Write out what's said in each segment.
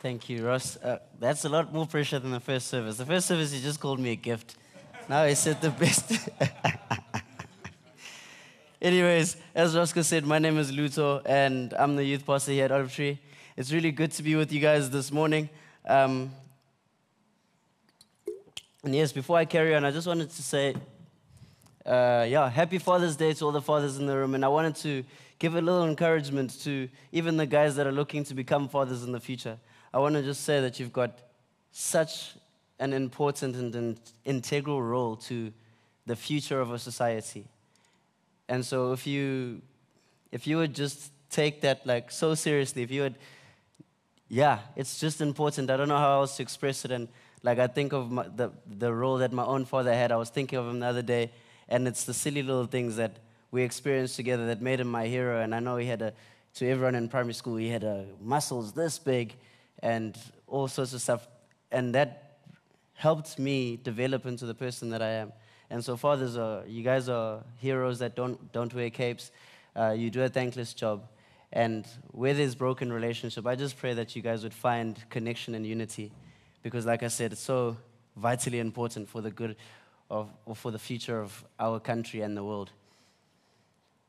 Thank you, Ross. Uh, that's a lot more pressure than the first service. The first service, he just called me a gift. Now he said the best. Anyways, as Roscoe said, my name is Luto, and I'm the youth pastor here at Olive Tree. It's really good to be with you guys this morning. Um, and yes, before I carry on, I just wanted to say, uh, yeah, happy Father's Day to all the fathers in the room. And I wanted to give a little encouragement to even the guys that are looking to become fathers in the future. I want to just say that you've got such an important and an integral role to the future of a society. And so if you if you would just take that like so seriously, if you would yeah, it's just important. I don't know how else to express it. And like I think of my, the the role that my own father had. I was thinking of him the other day, and it's the silly little things that we experienced together that made him my hero. And I know he had a to everyone in primary school, he had a muscles this big, and all sorts of stuff, and that helped me develop into the person that I am. And so, fathers, are, you guys are heroes that don't, don't wear capes. Uh, you do a thankless job. And where there's broken relationship, I just pray that you guys would find connection and unity. Because, like I said, it's so vitally important for the good of, or for the future of our country and the world.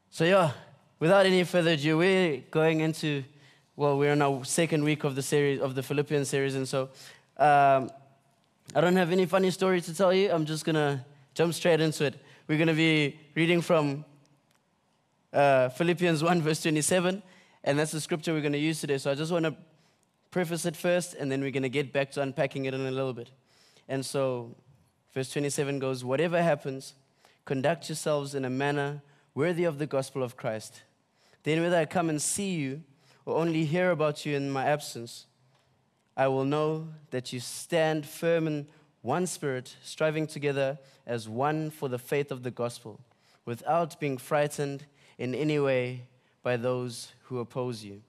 So, yeah, without any further ado, we're going into, well, we're in our second week of the series, of the Philippians series. And so, um, I don't have any funny story to tell you. I'm just to jump straight into it. We're to be reading from uh, Philippians 1, verse 27, and that's the scripture we're to use today. So I just want to preface it first, and then we're to get back to unpacking it in a little bit. And so, verse 27 goes Whatever happens, conduct yourselves in a manner worthy of the gospel of Christ. Then, whether I come and see you or only hear about you in my absence, I will know that you stand firm in one spirit, striving together as one for the faith of the gospel, without being frightened in any way by those who oppose you.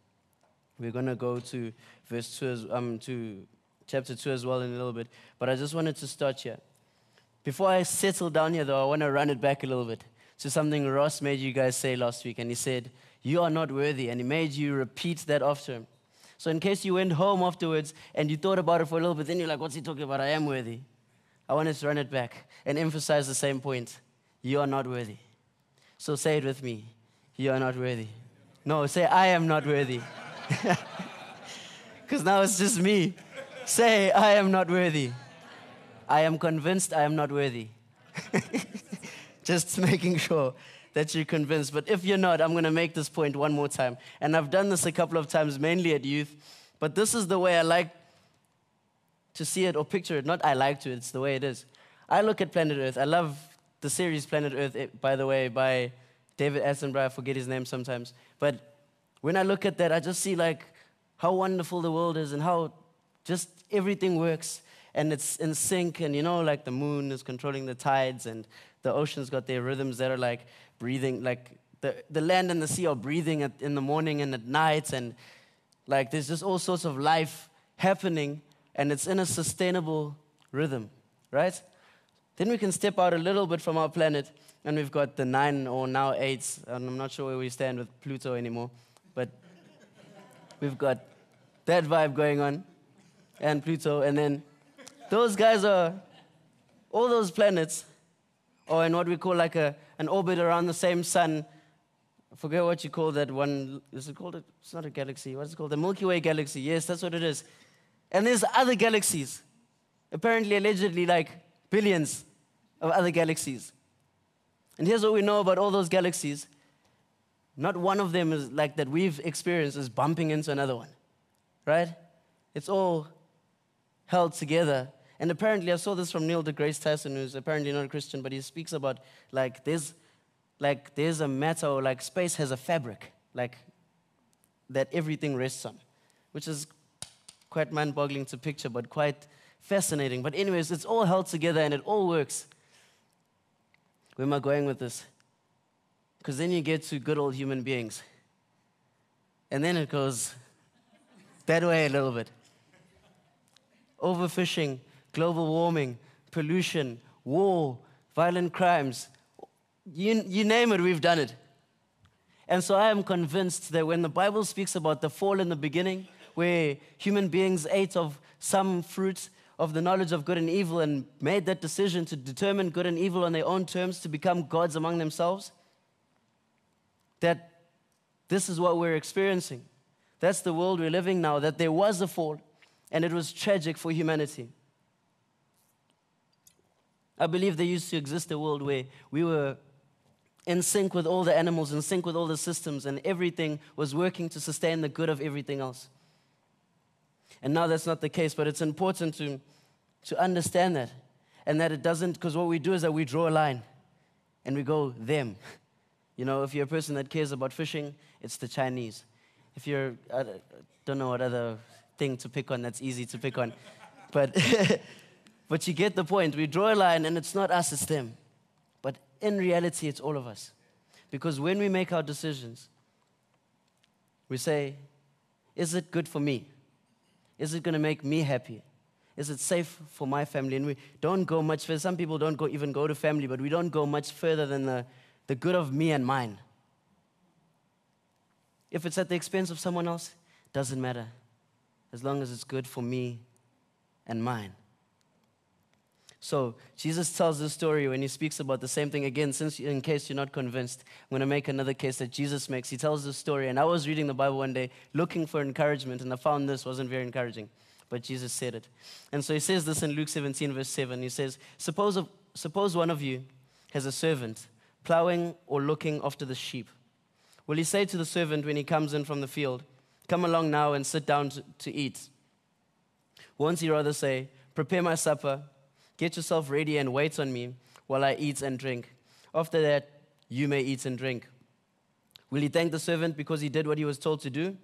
We're going to go to verse 2, as, um, to chapter 2 as well in a little bit, but I just wanted to start here. Before I settle down here, though, I want to run it back a little bit to something Ross made you guys say last week, and he said, You are not worthy, and he made you repeat that after him. So, in case you went home afterwards and you thought about it for a little bit, then you're like, what's he talking about? I am worthy. I wanted to run it back and emphasize the same point. You are not worthy. So, say it with me. You are not worthy. No, say, I am not worthy. Because now it's just me. Say, I am not worthy. I am convinced I am not worthy. just making sure that you're convinced. But if you're not, I'm going to make this point one more time. And I've done this a couple of times, mainly at youth. But this is the way I like to see it or picture it. Not I like to, it's the way it is. I look at planet Earth. I love the series Planet Earth, eh, by the way, by David Attenborough. I forget his name sometimes. But when I look at that, I just see like how wonderful the world is and how just everything works and it's in sync. And you know, like the moon is controlling the tides and the ocean's got their rhythms that are like breathing, like the, the land and the sea are breathing at, in the morning and at night, and like there's just all sorts of life happening, and it's in a sustainable rhythm, right? Then we can step out a little bit from our planet, and we've got the nine or now eight, and I'm not sure where we stand with Pluto anymore, but we've got that vibe going on, and Pluto, and then those guys are, all those planets or in what we call like a, an orbit around the same sun. I forget what you call that one. Is it called? A, it's not a galaxy. What is it called? The Milky Way galaxy. Yes, that's what it is. And there's other galaxies. Apparently, allegedly, like billions of other galaxies. And here's what we know about all those galaxies. Not one of them is like that we've experienced is bumping into another one. Right? It's all held together and apparently, I saw this from Neil deGrasse Tyson, who's apparently not a Christian, but he speaks about like there's, like there's a matter, or like space has a fabric, like that everything rests on, which is quite mind-boggling to picture, but quite fascinating. But anyways, it's all held together and it all works. Where am I going with this? Because then you get to good old human beings. And then it goes that way a little bit. Overfishing, global warming, pollution, war, violent crimes. You, you name it, we've done it. And so I am convinced that when the Bible speaks about the fall in the beginning, where human beings ate of some fruit of the knowledge of good and evil and made that decision to determine good and evil on their own terms to become gods among themselves, that this is what we're experiencing. That's the world we're living now, that there was a fall and it was tragic for humanity. I believe there used to exist a world where we were in sync with all the animals, in sync with all the systems, and everything was working to sustain the good of everything else. And now that's not the case, but it's important to, to understand that. And that it doesn't, because what we do is that we draw a line and we go, them. You know, if you're a person that cares about fishing, it's the Chinese. If you're, I don't know what other thing to pick on that's easy to pick on, but But you get the point. We draw a line and it's not us, it's them. But in reality, it's all of us. Because when we make our decisions, we say, Is it good for me? Is it going to make me happy? Is it safe for my family? And we don't go much further. Some people don't go, even go to family, but we don't go much further than the, the good of me and mine. If it's at the expense of someone else, doesn't matter. As long as it's good for me and mine. So Jesus tells this story when he speaks about the same thing again. Since in case you're not convinced, I'm going to make another case that Jesus makes. He tells this story, and I was reading the Bible one day looking for encouragement, and I found this wasn't very encouraging, but Jesus said it. And so he says this in Luke 17 verse 7. He says, "Suppose suppose one of you has a servant plowing or looking after the sheep. Will he say to the servant when he comes in from the field, "Come along now and sit down to, to eat"? Won't he rather say, "Prepare my supper"? Get yourself ready and wait on me while I eat and drink. After that, you may eat and drink. Will he thank the servant because he did what he was told to do?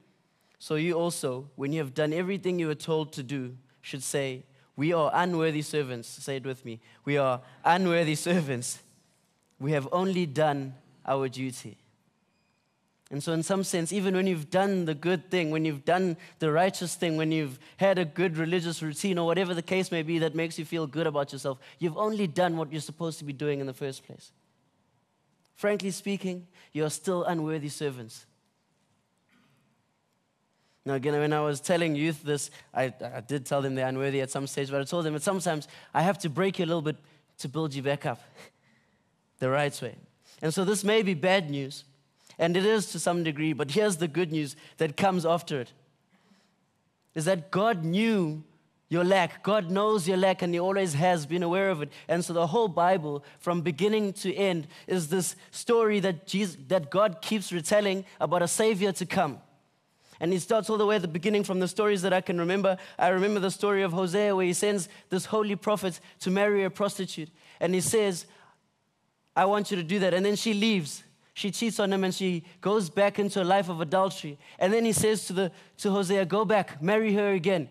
So you also, when you have done everything you were told to do, should say, We are unworthy servants. Say it with me. We are unworthy servants. We have only done our duty. And so, in some sense, even when you've done the good thing, when you've done the righteous thing, when you've had a good religious routine, or whatever the case may be that makes you feel good about yourself, you've only done what you're supposed to be doing in the first place. Frankly speaking, you are still unworthy servants. Now, again, when I was telling youth this, I, I did tell them they're unworthy at some stage, but I told them that sometimes I have to break you a little bit to build you back up the right way. And so, this may be bad news. And it is to some degree, but here's the good news that comes after it is that God knew your lack. God knows your lack and He always has been aware of it. And so the whole Bible, from beginning to end, is this story that, Jesus, that God keeps retelling about a Savior to come. And he starts all the way at the beginning from the stories that I can remember. I remember the story of Hosea where he sends this holy prophet to marry a prostitute. And he says, I want you to do that. And then she leaves she cheats on him and she goes back into a life of adultery. And then he says to, the, to Hosea, Go back, marry her again.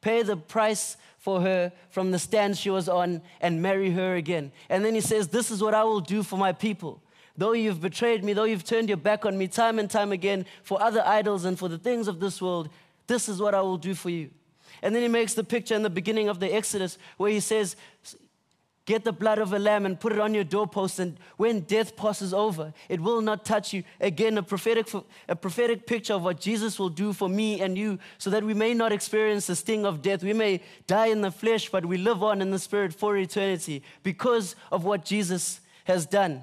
Pay the price for her from the stand she was on and marry her again. And then he says, This is what I will do for my people. Though you've betrayed me, though you've turned your back on me time and time again for other idols and for the things of this world, this is what I will do for you. And then he makes the picture in the beginning of the Exodus where he says, Get the blood of a lamb and put it on your doorpost, and when death passes over, it will not touch you. Again, a prophetic, a prophetic picture of what Jesus will do for me and you, so that we may not experience the sting of death. We may die in the flesh, but we live on in the spirit for eternity because of what Jesus has done.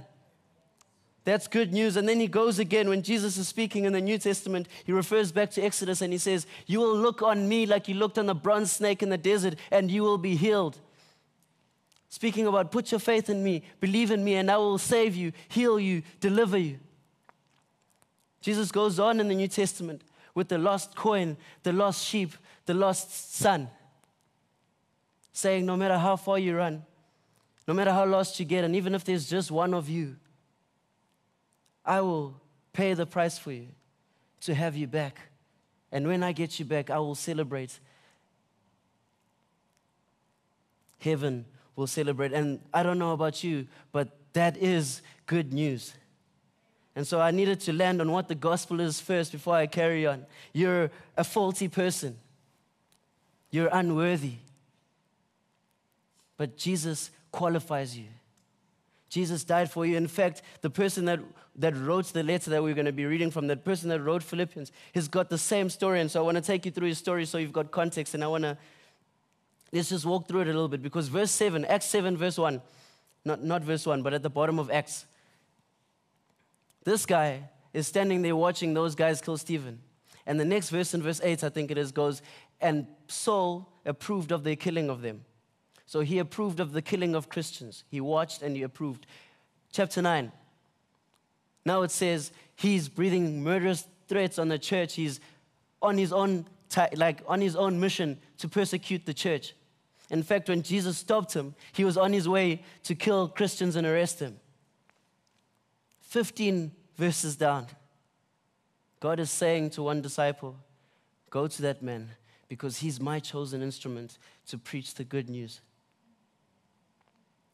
That's good news. And then he goes again when Jesus is speaking in the New Testament. He refers back to Exodus and he says, You will look on me like you looked on the bronze snake in the desert, and you will be healed speaking about put your faith in me, believe in me, and I will save you, heal you, deliver you. Jesus goes on in the New Testament with the lost coin, the lost sheep, the lost son, saying, No matter how far you run, no matter how lost you get, and even if there's just one of you, I will pay the price for you to have you back. And when I get you back, I will celebrate. Heaven will celebrate. And I don't know about you, but that is good news. And so I needed to land on what the gospel is first before I carry on. You're a faulty person, you're unworthy. But Jesus qualifies you. Jesus died for you. In fact, the person that, that wrote the letter that we're going to be reading from, that person that wrote Philippians, he's got the same story. And so I want to take you through his story so you've got context. And I want to, let's just walk through it a little bit because verse 7, Acts 7, verse 1, not, not verse 1, but at the bottom of Acts, this guy is standing there watching those guys kill Stephen. And the next verse in verse 8, I think it is, goes, and Saul approved of the killing of them. So he approved of the killing of Christians. He watched and he approved. Chapter 9. Now it says he's breathing murderous threats on the church. He's on his own like on his own mission to persecute the church. In fact, when Jesus stopped him, he was on his way to kill Christians and arrest them. 15 verses down, God is saying to one disciple, Go to that man because he's my chosen instrument to preach the good news.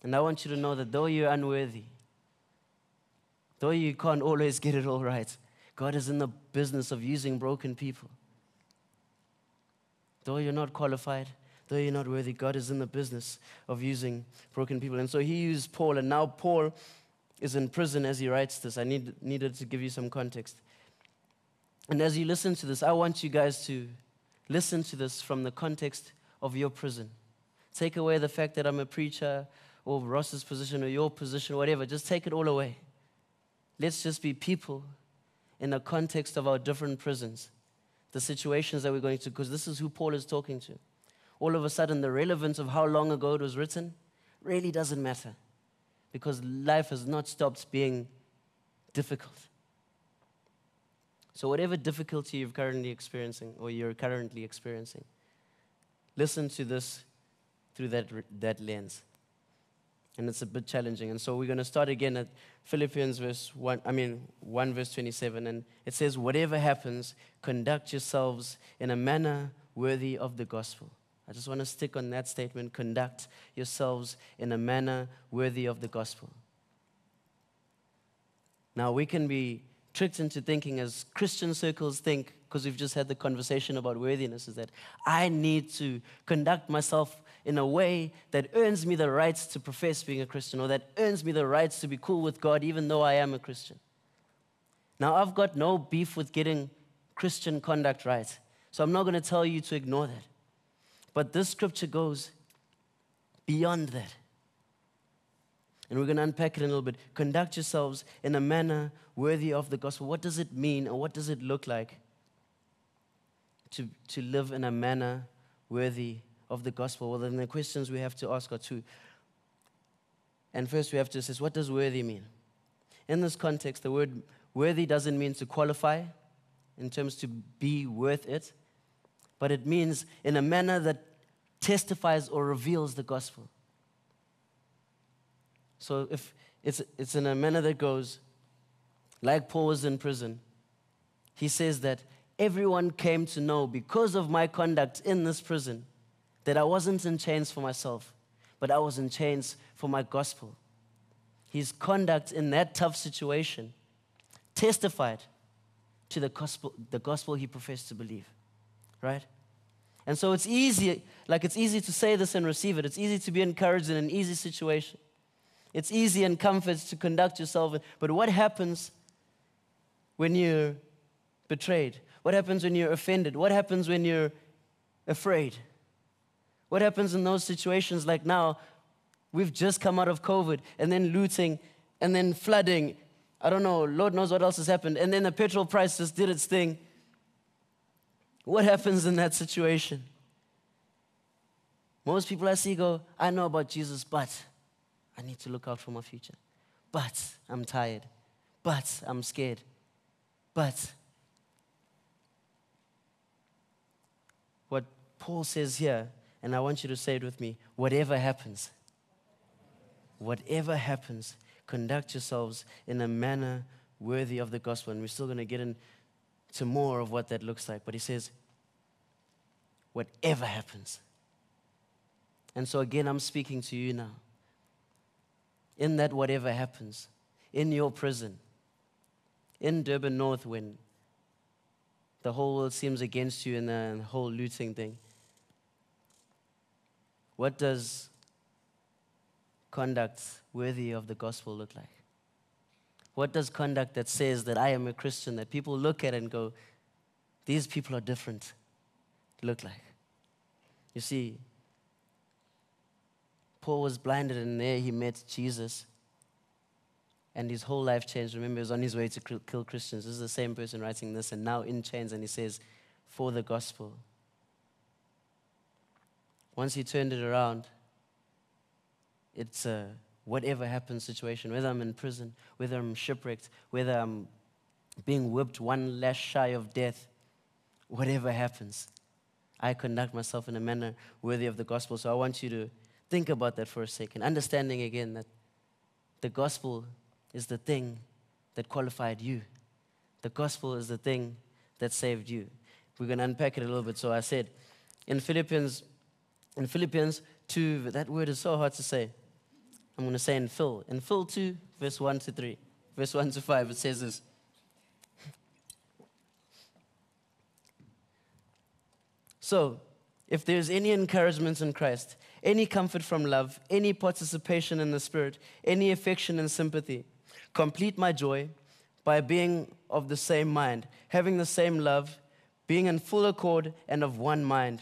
And I want you to know that though you're unworthy, though you can't always get it all right, God is in the business of using broken people. Though you're not qualified, though you're not worthy, God is in the business of using broken people. And so he used Paul, and now Paul is in prison as he writes this. I need, needed to give you some context. And as you listen to this, I want you guys to listen to this from the context of your prison. Take away the fact that I'm a preacher, or Ross's position or your position, whatever. Just take it all away. Let's just be people in the context of our different prisons, the situations that we're going to, because this is who Paul is talking to. All of a sudden, the relevance of how long ago it was written really doesn't matter because life has not stopped being difficult. So, whatever difficulty you're currently experiencing or you're currently experiencing, listen to this through that, that lens and it's a bit challenging. And so we're going to start again at Philippians verse 1, I mean 1 verse 27 and it says whatever happens conduct yourselves in a manner worthy of the gospel. I just want to stick on that statement conduct yourselves in a manner worthy of the gospel. Now we can be tricked into thinking as Christian circles think because we've just had the conversation about worthiness is that I need to conduct myself in a way that earns me the rights to profess being a Christian or that earns me the rights to be cool with God even though I am a Christian. Now, I've got no beef with getting Christian conduct right, so I'm not going to tell you to ignore that. But this scripture goes beyond that. And we're going to unpack it a little bit. Conduct yourselves in a manner worthy of the gospel. What does it mean and what does it look like to, to live in a manner worthy of the gospel? Well, then the questions we have to ask are two. And first, we have to assess what does worthy mean? In this context, the word worthy doesn't mean to qualify in terms to be worth it, but it means in a manner that testifies or reveals the gospel. So if it's, it's in a manner that goes, like Paul was in prison, he says that everyone came to know because of my conduct in this prison that I wasn't in chains for myself, but I was in chains for my gospel. His conduct in that tough situation testified to the gospel, the gospel he professed to believe, right? And so it's easy, like it's easy to say this and receive it. It's easy to be encouraged in an easy situation. It's easy and comfort to conduct yourself. But what happens when you're betrayed? What happens when you're offended? What happens when you're afraid? What happens in those situations like now? We've just come out of COVID and then looting and then flooding. I don't know, Lord knows what else has happened. And then the petrol price just did its thing. What happens in that situation? Most people I see go, I know about Jesus, but I need to look out for my future. But I'm tired. But I'm scared. But what Paul says here and I want you to say it with me whatever happens, whatever happens, conduct yourselves in a manner worthy of the gospel. And we're still going to get into more of what that looks like. But he says, whatever happens. And so, again, I'm speaking to you now. In that, whatever happens, in your prison, in Durban North, when the whole world seems against you in the whole looting thing what does conduct worthy of the gospel look like? What does conduct that says that I am a Christian, that people look at and go, these people are different, look like? You see, Paul was blinded, and there he met Jesus. And his whole life changed. Remember, he was on his way to kill Christians. This is the same person writing this, and now in chains, and he says, For the gospel. Once he turned it around, it's a whatever happens situation, whether I'm in prison, whether I'm shipwrecked, whether I'm being whipped one lash shy of death, whatever happens, I conduct myself in a manner worthy of the gospel. So I want you to think about that for a second, understanding again that the gospel is the thing that qualified you. The gospel is the thing that saved you. We're going to unpack it a little bit. So I said in Philippians, in Philippians 2, that word is so hard to say. I'm going to say in Phil. In Phil 2, verse 1 to 3, verse 1 to 5, it says this. So, if there's any encouragement in Christ, any comfort from love, any participation in the Spirit, any affection and sympathy, complete my joy by being of the same mind, having the same love, being in full accord and of one mind.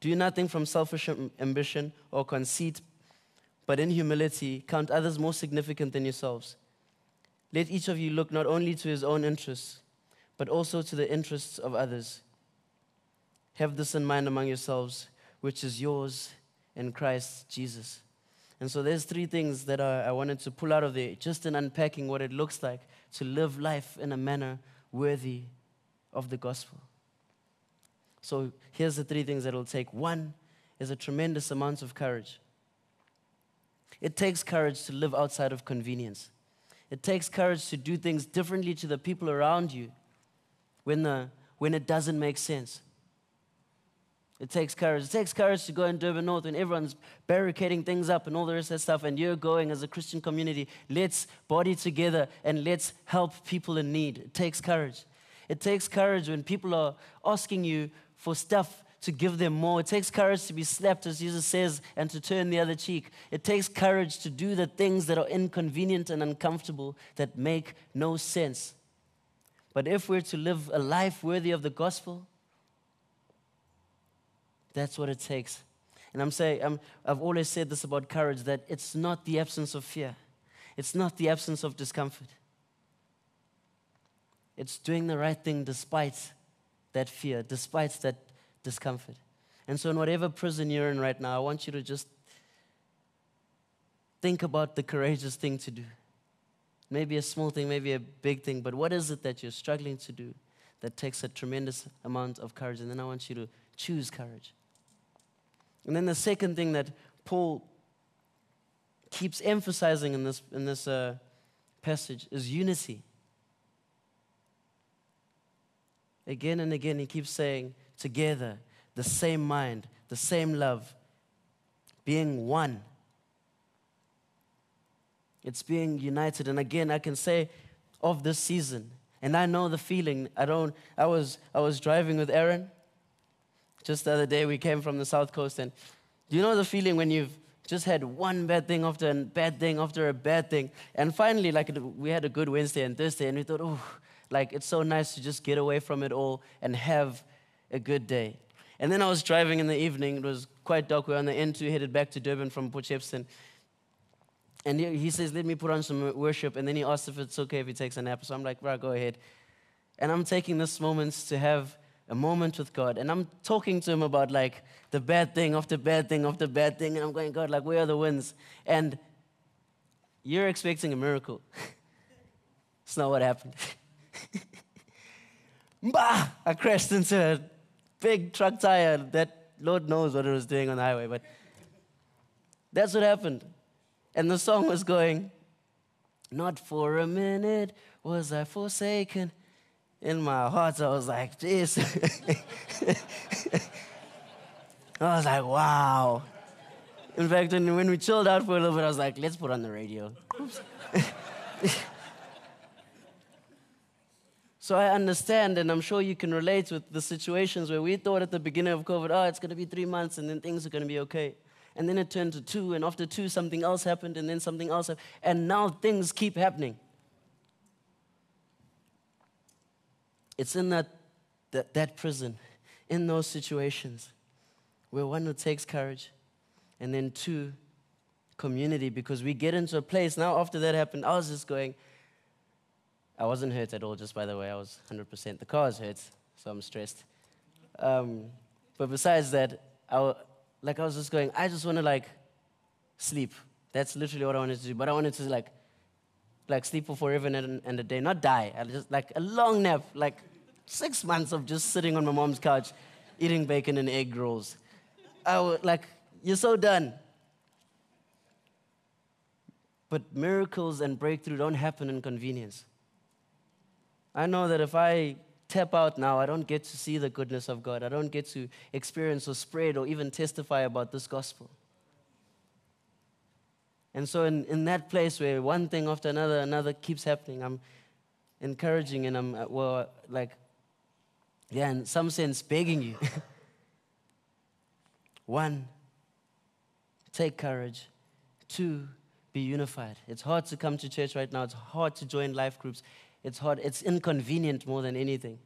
Do nothing from selfish ambition or conceit but in humility, count others more significant than yourselves. Let each of you look not only to his own interests, but also to the interests of others. Have this in mind among yourselves, which is yours in Christ Jesus. And so there's three things that I, wanted to pull out of there, just in unpacking what it looks like to live life in a manner worthy of the gospel. So here's the three things that it'll take. One is a tremendous amount of courage. It takes courage to live outside of convenience. It takes courage to do things differently to the people around you when, the, when it doesn't make sense. It takes courage. It takes courage to go in Durban North when everyone's barricading things up and all the rest of that stuff, and you're going as a Christian community. Let's body together and let's help people in need. It takes courage. It takes courage when people are asking you for stuff to give them more. It takes courage to be slapped, as Jesus says, and to turn the other cheek. It takes courage to do the things that are inconvenient and uncomfortable that make no sense. But if we're to live a life worthy of the gospel, that's what it takes. And I'm saying, i I've always said this about courage that it's not the absence of fear, it's not the absence of discomfort. It's doing the right thing despite that fear, despite that discomfort. And so, in whatever prison you're in right now, I want you to just think about the courageous thing to do. Maybe a small thing, maybe a big thing, but what is it that you're struggling to do that takes a tremendous amount of courage? And then I want you to choose courage. And then the second thing that Paul keeps emphasizing in this, in this uh, passage is unity. Again and again, he keeps saying, together, the same mind, the same love, being one. It's being united. And again, I can say of this season, and I know the feeling. I don't, I was, I was driving with Aaron just the other day. We came from the South Coast, and do you know the feeling when you've just had one bad thing after a bad thing after a bad thing? And finally, like we had a good Wednesday and Thursday, and we thought, oh, like it's so nice to just get away from it all and have a good day. And then I was driving in the evening. It was quite dark. We were on the N2 headed back to Durban from Port Shepstone. And he, says, Let me put on some worship. And then he asks if it's okay if he takes a nap. So I'm like, Right, go ahead. And I'm taking this moment to have a moment with God. And I'm talking to him about like the bad thing after bad thing after bad thing. And I'm going, God, like, where are the wins? And you're expecting a miracle. it's not what happened. bah! I crashed into a big truck tire that Lord knows what it was doing on the highway, but that's what happened. And the song was going, Not for a minute was I forsaken. In my heart, I was like, Jeez. I was like, wow. In fact, when, when we chilled out for a little bit, I was like, let's put on the radio. So I understand, and I'm sure you can relate with the situations where we thought at the beginning of COVID, oh, it's going to be three months and then things are going to be okay. and then it turned to two, and after two, something else happened, and then something else happened, and now things keep happening. It's in that, that, that prison, in those situations, where one, it takes courage, and then two, community, because we get into a place. Now, after that happened, I was just going, I wasn't hurt at all, just by the way, I was 100%. The car hurt, so I'm stressed. Um, but besides that, I, like I was just going, I just want to like sleep. That's literally what I wanted to do. But I wanted to like, like sleep for forever and, and a day, not die. I just like a long nap, like six months of just sitting on my mom's couch, eating bacon and egg rolls. I was like, you're so done. But miracles and breakthrough don't happen in convenience. I know that if I tap out now, I don't get to see the goodness of God. I don't get to experience or spread or even testify about this gospel. And so, in, in that place where one thing after another, another keeps happening, I'm encouraging and I'm, uh, well, like, yeah, in some sense, begging you. One, take courage. Two, be unified. It's hard to come to church right now, it's hard to join life groups. It's hard, it's inconvenient more than anything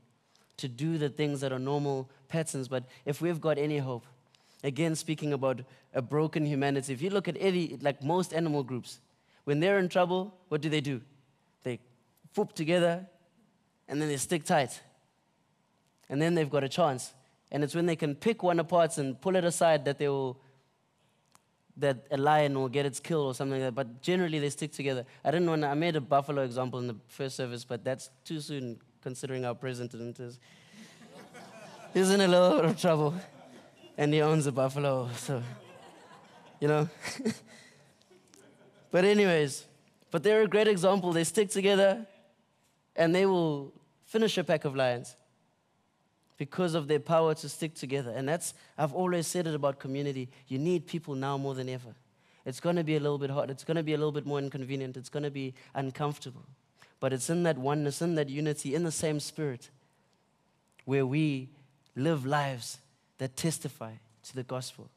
to do the things that are normal patterns. But if we've got any hope, again, speaking about a broken humanity, if you look at any, like most animal groups, when they're in trouble, what do they do? They whoop together and then they stick tight. And then they've got a chance. And it's when they can pick one apart and pull it aside that they will that a lion will get its kill or something like that. But generally, they stick together. I didn't want. To, I made a buffalo example in the first service, but that's too soon considering our president is. He's in a lot of trouble, and he owns a buffalo, so you know. but anyways, but they're a great example. They stick together, and they will finish a pack of lions because of their power to stick together. And that's, I've always said it about community. You need people now more than ever. It's going to be a little bit hard. It's going to be a little bit more inconvenient. It's going to be uncomfortable. But it's in that oneness, in that unity, in the same spirit, where we live lives that testify to the gospel.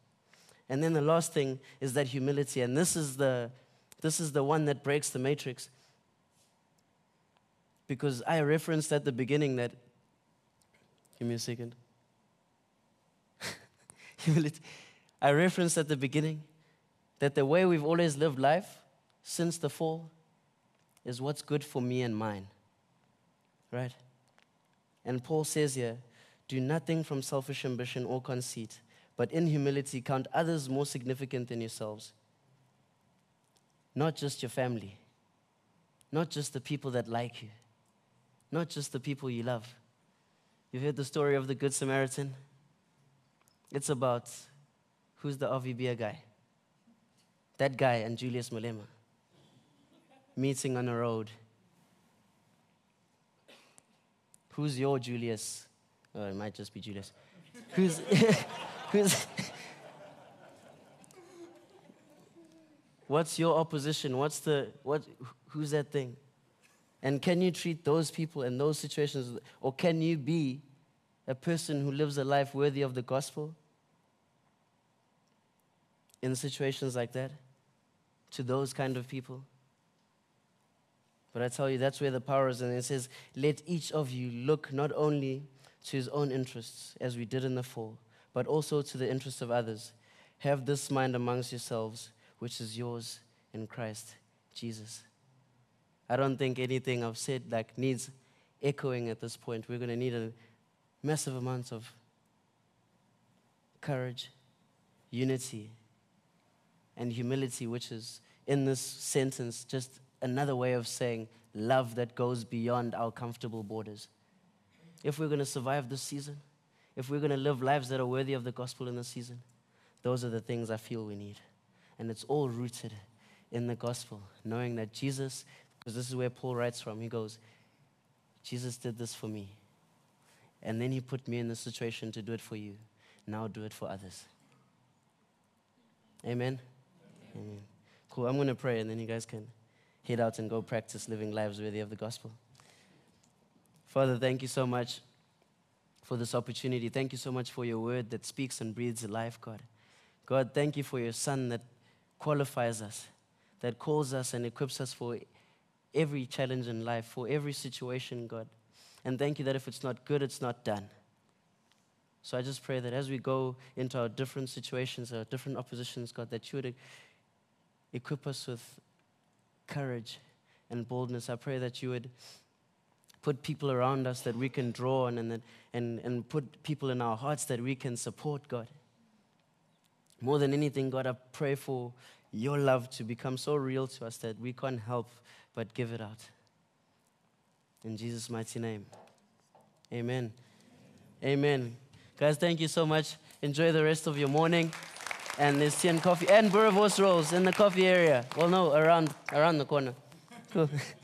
And then the last thing is that humility. And this is the, this is the one that breaks the matrix. Because I referenced at the beginning that Give me a second. Humility. I referenced at the beginning that the way we've always lived life since the fall is what's good for me and mine. Right? And Paul says here do nothing from selfish ambition or conceit, but in humility count others more significant than yourselves. Not just your family, not just the people that like you, not just the people you love You've heard the story of the Good Samaritan? It's about who's the RVBA guy? That guy and Julius Malema meeting on a road. Who's your Julius? Oh, it might just be Julius. Who's, who's, what's your opposition? What's the, what, who's that thing? And can you treat those people in those situations, or can you be a person who lives a life worthy of the gospel in situations like that to those kind of people? But I tell you, that's where the power is. And it says, Let each of you look not only to his own interests, as we did in the fall, but also to the interests of others. Have this mind amongst yourselves, which is yours in Christ Jesus. I don't think anything I've said like needs echoing at this point. We're going to need a massive amount of courage, unity, and humility, which is in this sentence just another way of saying love that goes beyond our comfortable borders. If we're going to survive this season, if we're going to live lives that are worthy of the gospel in this season, those are the things I feel we need. And it's all rooted in the gospel, knowing that Jesus because this is where Paul writes from. He goes, Jesus did this for me. And then he put me in the situation to do it for you. Now do it for others. Amen? Amen. Amen. Cool. I'm going to pray and then you guys can head out and go practice living lives worthy of the gospel. Father, thank you so much for this opportunity. Thank you so much for your word that speaks and breathes life, God. God, thank you for your Son that qualifies us, that calls us and equips us for every challenge in life, for every situation, God. And thank you that if it's not good, it's not done. So I just pray that as we go into our different situations, our different oppositions, God, that you would equip us with courage and boldness. I pray that you would put people around us that we can draw on and, that, and, and put people in our hearts that we can support, God. More than anything, God, I pray for your love to become so real to us that we can't help but give it out. In Jesus' mighty name. Amen. Amen. Guys, thank you so much. Enjoy the rest of your morning. And there's tea and coffee and Boerewors rolls in the coffee area. Well, no, around, around the corner. Cool.